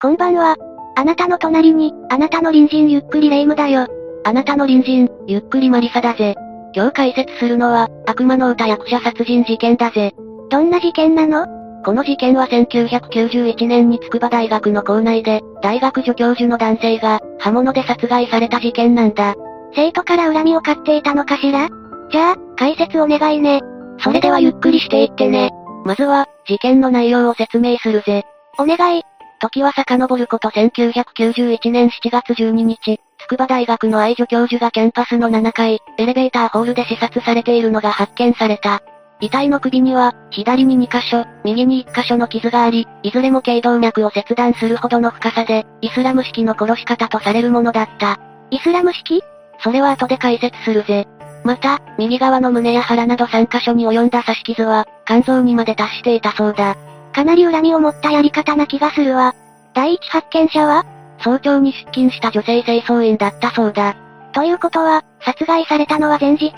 こんばんは。あなたの隣に、あなたの隣人ゆっくりレ夢ムだよ。あなたの隣人、ゆっくりマリサだぜ。今日解説するのは、悪魔の歌役者殺人事件だぜ。どんな事件なの？この事件は1991年に筑波大学の校内で、大学助教授の男性が、刃物で殺害された事件なんだ。生徒から恨みを買っていたのかしら？じゃあ、解説お願いね。それではゆっくりしていってね。まずは、事件の内容を説明するぜ。お願い。時は遡ること1991年7月12日、筑波大学の愛女教授がキャンパスの7階、エレベーターホールで視察されているのが発見された。遺体の首には、左に2箇所、右に1箇所の傷があり、いずれも頸動脈を切断するほどの深さで、イスラム式の殺し方とされるものだった。イスラム式？それは後で解説するぜ。また、右側の胸や腹など3箇所に及んだ刺し傷は、肝臓にまで達していたそうだ。かなり恨みを持ったやり方な気がするわ。第一発見者は早朝に出勤した女性清掃員だったそうだ。ということは、殺害されたのは前日？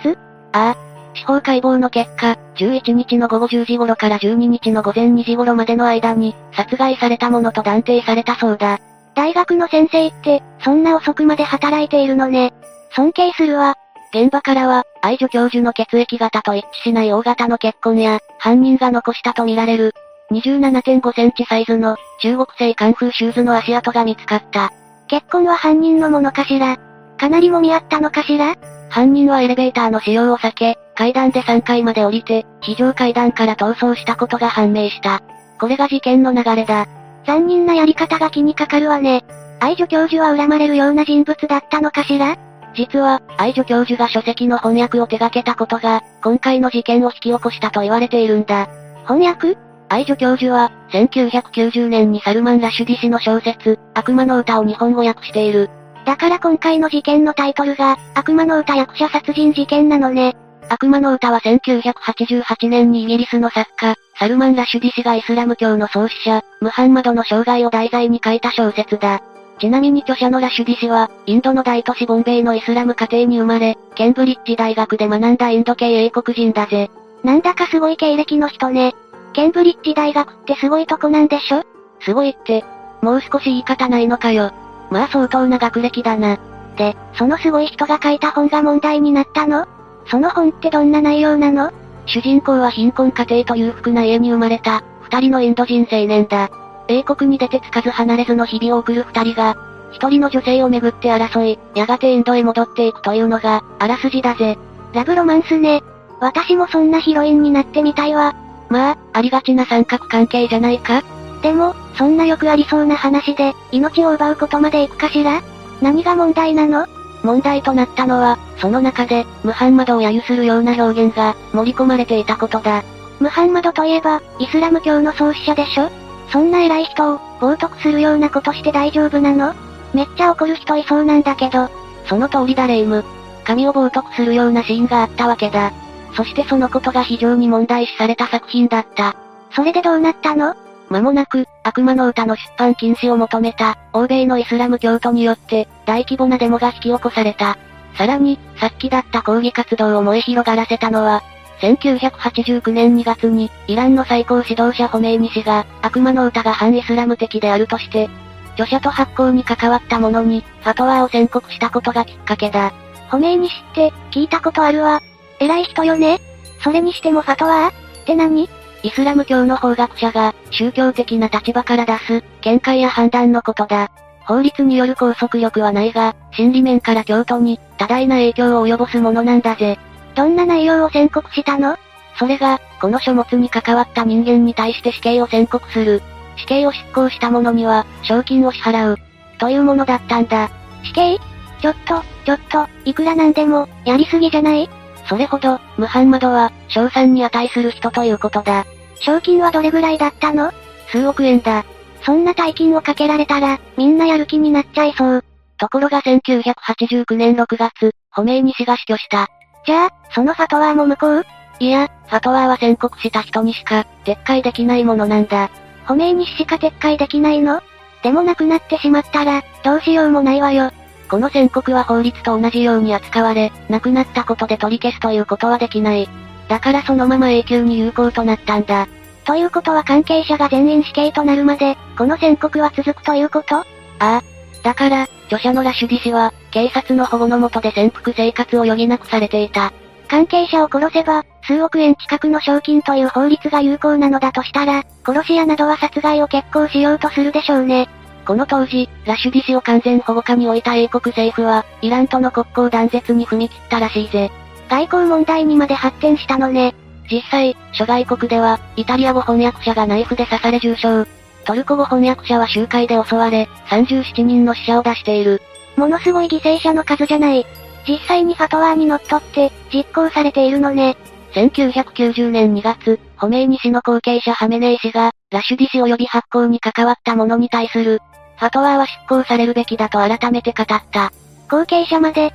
ああ。司法解剖の結果、11日の午後10時頃から12日の午前2時頃までの間に、殺害されたものと断定されたそうだ。大学の先生って、そんな遅くまで働いているのね。尊敬するわ。現場からは、愛女教授の血液型と一致しない大型の血痕や、犯人が残したとみられる、27.5センチサイズの中国製カンフーシューズの足跡が見つかった。結婚は犯人のものかしら？かなりもみ合ったのかしら？犯人はエレベーターの使用を避け、階段で3階まで降りて、非常階段から逃走したことが判明した。これが事件の流れだ。残忍なやり方が気にかかるわね。愛女教授は恨まれるような人物だったのかしら？実は、愛女教授が書籍の翻訳を手掛けたことが、今回の事件を引き起こしたと言われているんだ。翻訳？愛女教授は、1990年にサルマン・ラシュディ氏の小説、悪魔の歌を日本語訳している。だから今回の事件のタイトルが、悪魔の歌役者殺人事件なのね。悪魔の歌は1988年にイギリスの作家、サルマン・ラシュディ氏がイスラム教の創始者、ムハンマドの生涯を題材に書いた小説だ。ちなみに著者のラシュディ氏は、インドの大都市ボンベイのイスラム家庭に生まれ、ケンブリッジ大学で学んだインド系英国人だぜ。なんだかすごい経歴の人ね。ケンブリッジ大学ってすごいとこなんでしょ？すごいって、もう少し言い方ないのかよ。まあ相当な学歴だな。で、そのすごい人が書いた本が問題になったの？その本ってどんな内容なの？主人公は貧困家庭と裕福な家に生まれた、二人のインド人青年だ。英国に出てつかず離れずの日々を送る二人が、一人の女性をめぐって争い、やがてインドへ戻っていくというのが、あらすじだぜ。ラブロマンスね。私もそんなヒロインになってみたいわ。まあ、ありがちな三角関係じゃないか？でも、そんなよくありそうな話で、命を奪うことまでいくかしら？何が問題なの？問題となったのは、その中で、ムハンマドを揶揄するような表現が、盛り込まれていたことだ。ムハンマドといえば、イスラム教の創始者でしょ？そんな偉い人を、冒涜するようなことして大丈夫なの？めっちゃ怒る人いそうなんだけど。その通りだレイム。神を冒涜するようなシーンがあったわけだ。そしてそのことが非常に問題視された作品だった。それでどうなったの？間もなく、悪魔の歌の出版禁止を求めた、欧米のイスラム教徒によって、大規模なデモが引き起こされた。さらに、さっきだった抗議活動を燃え広がらせたのは、1989年2月に、イランの最高指導者ホメイニ氏が、悪魔の歌が反イスラム的であるとして、著者と発行に関わった者に、ファトワーを宣告したことがきっかけだ。ホメイニ氏って、聞いたことあるわ。偉い人よねそれにしてもファトワー？って何？イスラム教の法学者が、宗教的な立場から出す、見解や判断のことだ。法律による拘束力はないが、心理面から教徒に、多大な影響を及ぼすものなんだぜ。どんな内容を宣告したの？それが、この書物に関わった人間に対して死刑を宣告する。死刑を執行した者には、賞金を支払う。というものだったんだ。死刑？ちょっと、ちょっと、いくらなんでも、やりすぎじゃない？それほど、ムハンマドは、賞賛に値する人ということだ。賞金はどれぐらいだったの？数億円だ。そんな大金をかけられたら、みんなやる気になっちゃいそう。ところが1989年6月、ホメイニ氏が死去した。じゃあ、そのファトワーも無効いや、ファトワーは宣告した人にしか、撤回できないものなんだ。ホメイニ氏しか撤回できないの？でも亡くなってしまったら、どうしようもないわよ。この宣告は法律と同じように扱われ、亡くなったことで取り消すということはできない。だからそのまま永久に有効となったんだ。ということは関係者が全員死刑となるまで、この宣告は続くということ？ああ。だから、著者のラシュディ氏は、警察の保護の下で潜伏生活を余儀なくされていた。関係者を殺せば、数億円近くの賞金という法律が有効なのだとしたら、殺し屋などは殺害を決行しようとするでしょうね。この当時、ラシュディ氏を完全保護下に置いた英国政府は、イランとの国交断絶に踏み切ったらしいぜ。外交問題にまで発展したのね。実際、諸外国では、イタリア語翻訳者がナイフで刺され重傷。トルコ語翻訳者は集会で襲われ、37人の死者を出している。ものすごい犠牲者の数じゃない。実際にファトワーにのっとって、実行されているのね。1990年2月、ホメイニ氏の後継者ハメネイ氏が、ラシュディ氏及び発行に関わった者に対する、ファトワーは執行されるべきだと改めて語った。後継者まで、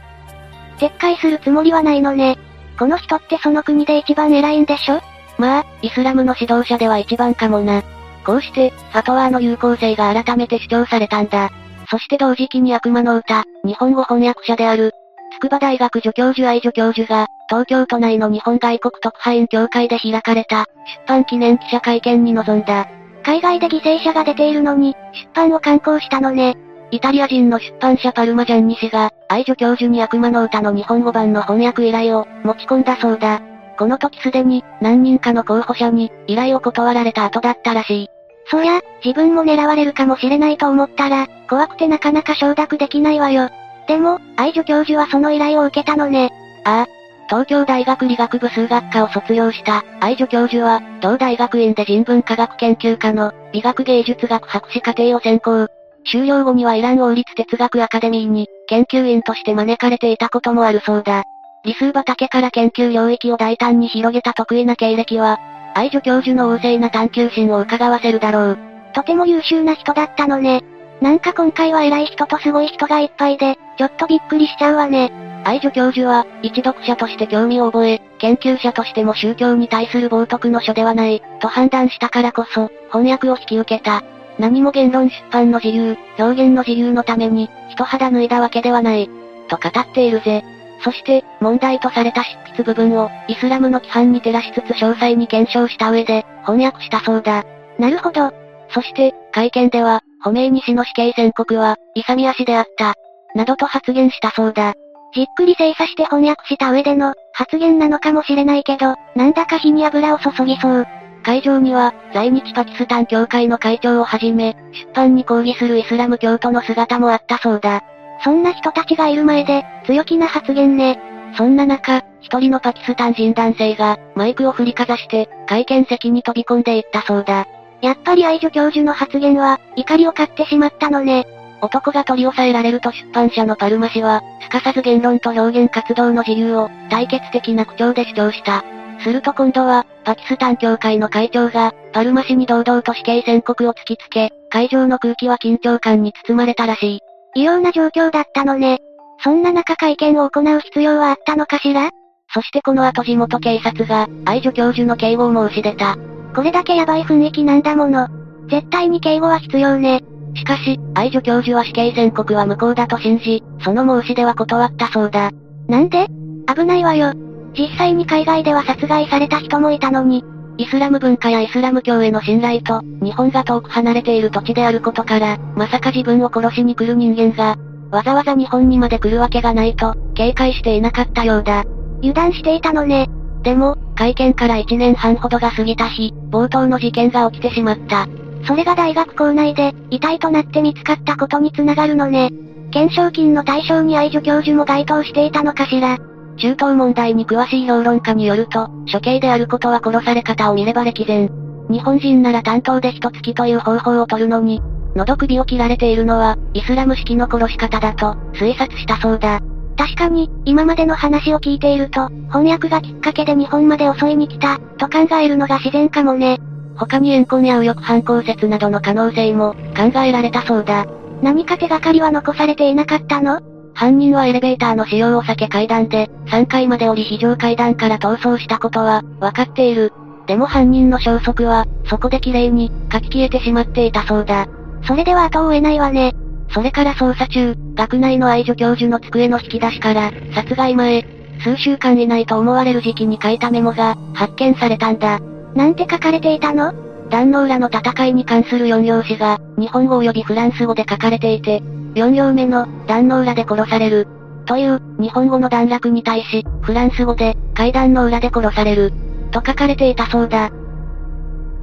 撤回するつもりはないのね。この人ってその国で一番偉いんでしょ？まあ、イスラムの指導者では一番かもな。こうして、ファトワーの有効性が改めて主張されたんだ。そして同時期に悪魔の歌、日本語翻訳者である、筑波大学助教授愛助教授が、東京都内の日本外国特派員協会で開かれた、出版記念記者会見に臨んだ。海外で犠牲者が出ているのに、出版を刊行したのね。イタリア人の出版社パルマジャンニ氏が、愛女教授に悪魔の歌の日本語版の翻訳依頼を持ち込んだそうだ。この時すでに何人かの候補者に依頼を断られた後だったらしい。そりゃ、自分も狙われるかもしれないと思ったら、怖くてなかなか承諾できないわよ。でも、愛女教授はその依頼を受けたのね。ああ。東京大学理学部数学科を卒業した愛女教授は、同大学院で人文科学研究科の美学芸術学博士課程を専攻。修了後にはイラン王立哲学アカデミーに、研究員として招かれていたこともあるそうだ。理数畑から研究領域を大胆に広げた得意な経歴は、愛女教授の旺盛な探求心を伺わせるだろう。とても優秀な人だったのね。なんか今回は偉い人とすごい人がいっぱいで、ちょっとびっくりしちゃうわね。愛女教授は、一読者として興味を覚え、研究者としても宗教に対する冒涜の書ではない、と判断したからこそ、翻訳を引き受けた。何も言論出版の自由、表現の自由のために、一肌脱いだわけではない。と語っているぜ。そして、問題とされた執筆部分を、イスラムの規範に照らしつつ詳細に検証した上で、翻訳したそうだ。なるほど。そして、会見では、ホメイニ氏の死刑宣告は、勇み足であった。などと発言したそうだ。じっくり精査して翻訳した上での、発言なのかもしれないけど、なんだか火に油を注ぎそう。会場には、在日パキスタン協会の会長をはじめ、出版に抗議するイスラム教徒の姿もあったそうだ。そんな人たちがいる前で、強気な発言ね。そんな中、一人のパキスタン人男性が、マイクを振りかざして、会見席に飛び込んでいったそうだ。やっぱり愛女教授の発言は、怒りを買ってしまったのね。男が取り押さえられると出版社のパルマ氏は、すかさず言論と表現活動の自由を、対決的な口調で主張した。すると今度は、パキスタン協会の会長が、パルマ氏に堂々と死刑宣告を突きつけ、会場の空気は緊張感に包まれたらしい。異様な状況だったのね。そんな中会見を行う必要はあったのかしら？そしてこの後地元警察が、愛女教授の警護を申し出た。これだけヤバい雰囲気なんだもの。絶対に警護は必要ね。しかし、愛女教授は死刑宣告は無効だと信じ、その申し出は断ったそうだ。なんで？危ないわよ。実際に海外では殺害された人もいたのに。イスラム文化やイスラム教への信頼と、日本が遠く離れている土地であることから、まさか自分を殺しに来る人間が、わざわざ日本にまで来るわけがないと、警戒していなかったようだ。油断していたのね。でも、会見から1年半ほどが過ぎた日、冒頭の事件が起きてしまった。それが大学校内で、遺体となって見つかったことにつながるのね。懸賞金の対象に愛女教授も該当していたのかしら。中東問題に詳しい評論家によると、処刑であることは殺され方を見れば歴然。日本人なら担当で一月という方法を取るのに、喉首を切られているのは、イスラム式の殺し方だと、推察したそうだ。確かに、今までの話を聞いていると、翻訳がきっかけで日本まで襲いに来た、と考えるのが自然かもね。他に怨恨や右翼犯行説などの可能性も考えられたそうだ。何か手がかりは残されていなかったの？犯人はエレベーターの使用を避け階段で、3階まで降り非常階段から逃走したことは、分かっている。でも犯人の消息は、そこで綺麗に、書き消えてしまっていたそうだ。それでは後を追えないわね。それから捜査中、学内の愛女教授の机の引き出しから、殺害前、数週間以内と思われる時期に書いたメモが、発見されたんだ。なんて書かれていたの？壇の裏の戦いに関する4行詞が、日本語及びフランス語で書かれていて、4行目の、壇の裏で殺される。という、日本語の段落に対し、フランス語で、階段の裏で殺される。と書かれていたそうだ。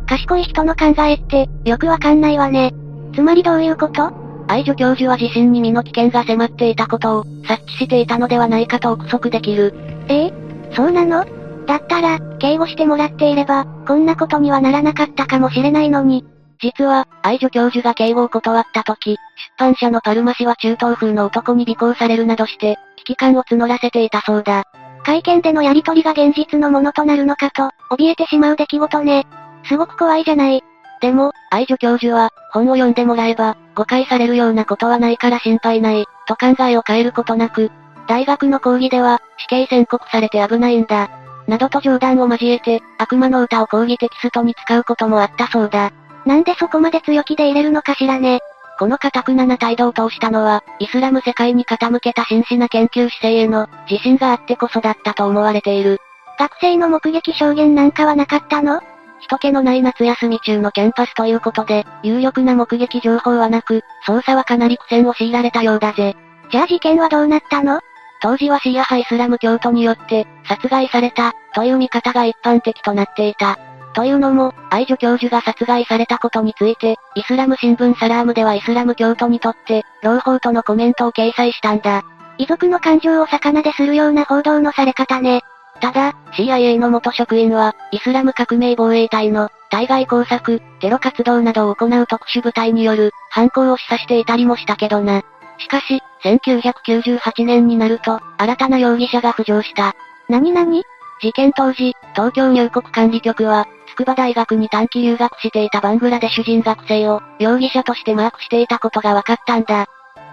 賢い人の考えって、よくわかんないわね。つまりどういうこと？愛女教授は自身に身の危険が迫っていたことを、察知していたのではないかと憶測できる。ええ？そうなの？だったら、警護してもらっていれば、こんなことにはならなかったかもしれないのに。実は、愛女教授が警護を断った時、出版社のパルマ氏は中東風の男に尾行されるなどして、危機感を募らせていたそうだ。会見でのやりとりが現実のものとなるのかと、怯えてしまう出来事ね。すごく怖いじゃない。でも、愛女教授は、本を読んでもらえば、誤解されるようなことはないから心配ない、と考えを変えることなく、大学の講義では、死刑宣告されて危ないんだ。などと冗談を交えて、悪魔の歌を講義テキストに使うこともあったそうだ。なんでそこまで強気で入れるのかしらね。この堅くなな態度を通したのは、イスラム世界に傾けた真摯な研究姿勢への自信があってこそだったと思われている。学生の目撃証言なんかはなかったの？人気のない夏休み中のキャンパスということで、有力な目撃情報はなく、捜査はかなり苦戦を強いられたようだぜ。じゃあ事件はどうなったの？当時はシーア派イスラム教徒によって、殺害された、という見方が一般的となっていた。というのも、愛女教授が殺害されたことについて、イスラム新聞サラームではイスラム教徒にとって、朗報とのコメントを掲載したんだ。遺族の感情を魚でするような報道のされ方ね。ただ、CIA の元職員は、イスラム革命防衛隊の、対外工作、テロ活動などを行う特殊部隊による、犯行を示唆していたりもしたけどな。しかし、1998年になると、新たな容疑者が浮上した。何々？事件当時、東京入国管理局は、筑波大学に短期留学していたバングラデシュ人学生を、容疑者としてマークしていたことが分かったんだ。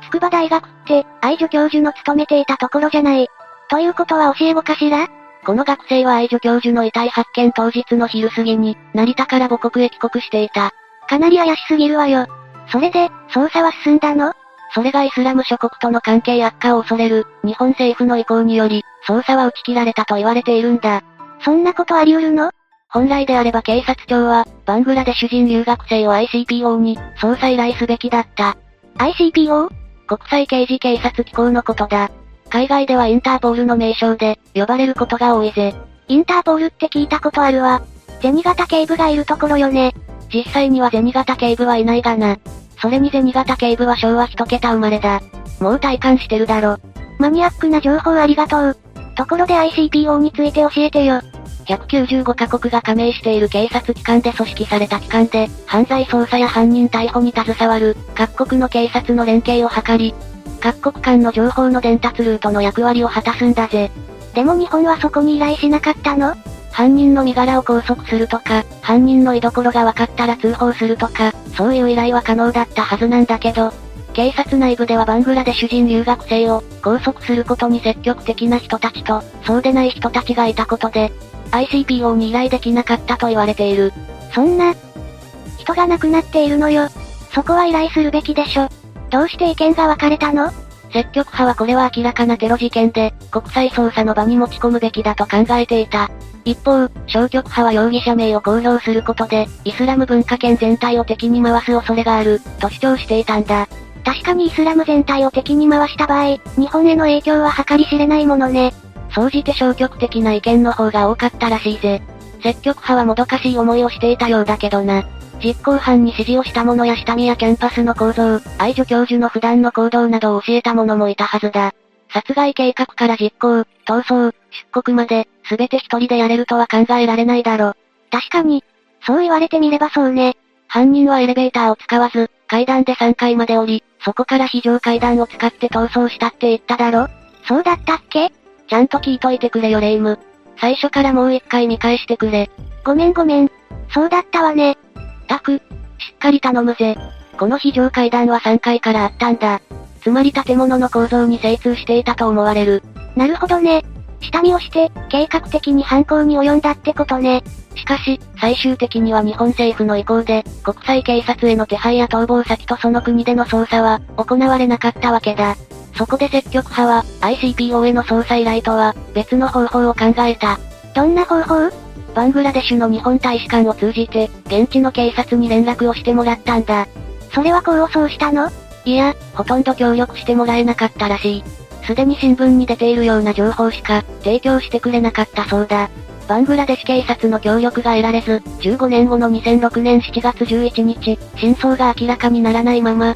筑波大学って、愛女教授の勤めていたところじゃない。ということは教え子かしら？この学生は愛女教授の遺体発見当日の昼過ぎに、成田から母国へ帰国していた。かなり怪しすぎるわよ。それで、捜査は進んだの？それがイスラム諸国との関係悪化を恐れる、日本政府の意向により、捜査は打ち切られたと言われているんだ。そんなことあり得るの？本来であれば警察庁は、バングラデシュ人留学生を ICPO に、捜査依頼すべきだった。ICPO? 国際刑事警察機構のことだ。海外ではインターポールの名称で、呼ばれることが多いぜ。インターポールって聞いたことあるわ。銭形警部がいるところよね。実際には銭形警部はいないがな。それに銭形警部は昭和一桁生まれだ。もう体感してるだろ。マニアックな情報ありがとう。ところで ICPO について教えてよ。195カ国が加盟している警察機関で組織された機関で、犯罪捜査や犯人逮捕に携わる、各国の警察の連携を図り、各国間の情報の伝達ルートの役割を果たすんだぜ。でも日本はそこに依頼しなかったの？犯人の身柄を拘束するとか、犯人の居所が分かったら通報するとか、そういう依頼は可能だったはずなんだけど、警察内部ではバングラデシュ人留学生を拘束することに積極的な人たちと、そうでない人たちがいたことで、ICPO に依頼できなかったと言われている。そんな、人が亡くなっているのよ。そこは依頼するべきでしょ。どうして意見が分かれたの？積極派はこれは明らかなテロ事件で、国際捜査の場に持ち込むべきだと考えていた。一方、消極派は容疑者名を公表することで、イスラム文化圏全体を敵に回す恐れがある、と主張していたんだ。確かにイスラム全体を敵に回した場合、日本への影響は計り知れないものね。総じて消極的な意見の方が多かったらしいぜ。積極派はもどかしい思いをしていたようだけどな。実行犯に指示をした者や下見やキャンパスの構造、愛女教授の普段の行動などを教えた者もいたはずだ。殺害計画から実行、逃走、出国まで、すべて一人でやれるとは考えられないだろ。確かに。そう言われてみればそうね。犯人はエレベーターを使わず、階段で3階まで降り、そこから非常階段を使って逃走したって言っただろそうだったっけ？ちゃんと聞いといてくれよレイム。最初からもう一回見返してくれ。ごめんごめん。そうだったわね。たく、しっかり頼むぜ。この非常階段は3階からあったんだ。つまり建物の構造に精通していたと思われる。なるほどね。下見をして、計画的に犯行に及んだってことね。しかし、最終的には日本政府の意向で、国際警察への手配や逃亡先とその国での捜査は、行われなかったわけだ。そこで積極派は、ICPO への捜査依頼とは、別の方法を考えた。どんな方法？バングラデシュの日本大使館を通じて、現地の警察に連絡をしてもらったんだ。それは功を奏したの？いや、ほとんど協力してもらえなかったらしい。すでに新聞に出ているような情報しか、提供してくれなかったそうだ。バングラデシュ警察の協力が得られず、15年後の2006年7月11日、真相が明らかにならないまま、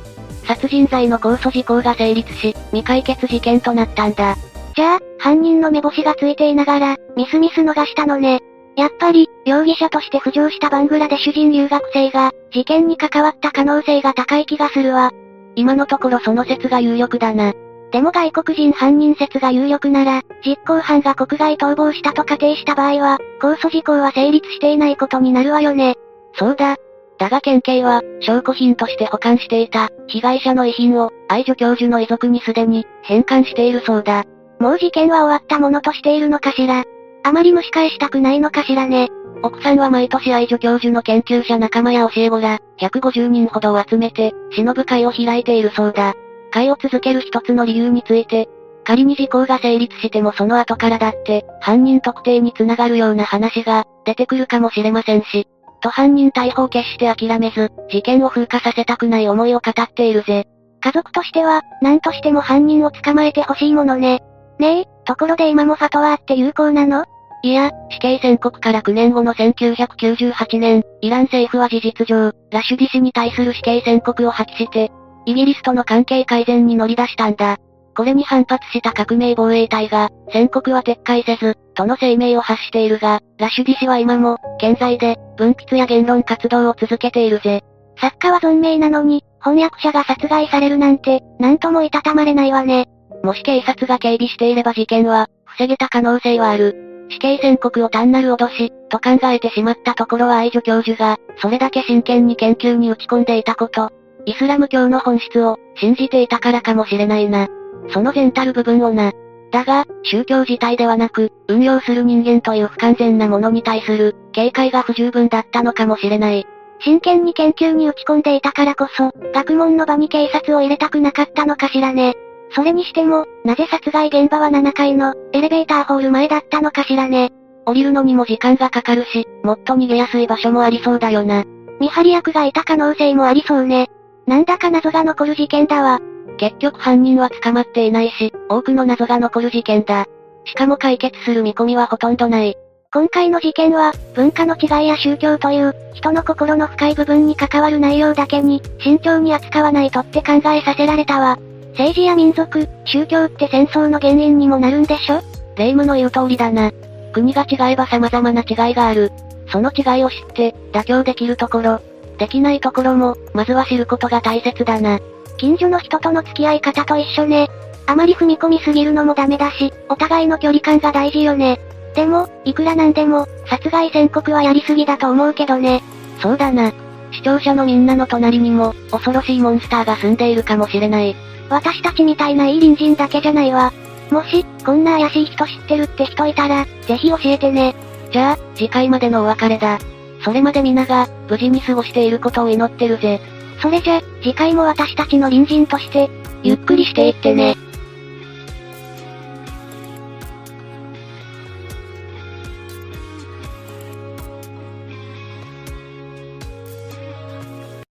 殺人罪の控訴事項が成立し、未解決事件となったんだ。じゃあ、犯人の目星がついていながら、ミスミス逃したのね。やっぱり、容疑者として浮上したバングラデシュ人留学生が、事件に関わった可能性が高い気がするわ。今のところその説が有力だな。でも外国人犯人説が有力なら、実行犯が国外逃亡したと仮定した場合は、控訴事項は成立していないことになるわよね。そうだ。だが県警は、証拠品として保管していた、被害者の遺品を、愛女教授の遺族にすでに、返還しているそうだ。もう事件は終わったものとしているのかしら。あまり蒸し返したくないのかしらね。奥さんは毎年愛女教授の研究者仲間や教え子ら、150人ほどを集めて、忍ぶ会を開いているそうだ。会を続ける一つの理由について、仮に時効が成立してもその後からだって、犯人特定につながるような話が、出てくるかもしれませんし、と犯人逮捕を決して諦めず、事件を風化させたくない思いを語っているぜ。家族としては、何としても犯人を捕まえてほしいものね。ねえ、ところで今もファトワーって有効なの？いや、死刑宣告から9年後の1998年、イラン政府は事実上、ラシュディ氏に対する死刑宣告を破棄して、イギリスとの関係改善に乗り出したんだ。これに反発した革命防衛隊が、宣告は撤回せず、との声明を発しているが、ラシュディ氏は今も、健在で、文筆や言論活動を続けているぜ。作家は存命なのに、翻訳者が殺害されるなんて、なんともいたたまれないわね。もし警察が警備していれば事件は、防げた可能性はある。死刑宣告を単なる脅し、と考えてしまったところは愛女教授が、それだけ真剣に研究に打ち込んでいたこと、イスラム教の本質を、信じていたからかもしれないな。その全たる部分をな。だが、宗教自体ではなく、運用する人間という不完全なものに対する、警戒が不十分だったのかもしれない。真剣に研究に打ち込んでいたからこそ、学問の場に警察を入れたくなかったのかしらね。それにしても、なぜ殺害現場は7階の、エレベーターホール前だったのかしらね。降りるのにも時間がかかるし、もっと逃げやすい場所もありそうだよな。見張り役がいた可能性もありそうね。なんだか謎が残る事件だわ。結局犯人は捕まっていないし、多くの謎が残る事件だ。しかも解決する見込みはほとんどない。今回の事件は、文化の違いや宗教という、人の心の深い部分に関わる内容だけに、慎重に扱わないとって考えさせられたわ。政治や民族、宗教って戦争の原因にもなるんでしょ？霊夢の言う通りだな。国が違えば様々な違いがある。その違いを知って、妥協できるところ、できないところも、まずは知ることが大切だな。近所の人との付き合い方と一緒ね。あまり踏み込みすぎるのもダメだし、お互いの距離感が大事よね。でも、いくらなんでも、殺害宣告はやりすぎだと思うけどね。そうだな。視聴者のみんなの隣にも、恐ろしいモンスターが住んでいるかもしれない。私たちみたいないい隣人だけじゃないわ。もし、こんな怪しい人知ってるって人いたら、ぜひ教えてね。じゃあ、次回までのお別れだ。それまで皆が、無事に過ごしていることを祈ってるぜ。それじゃ、次回も私たちの隣人として、ゆっくりしていってね。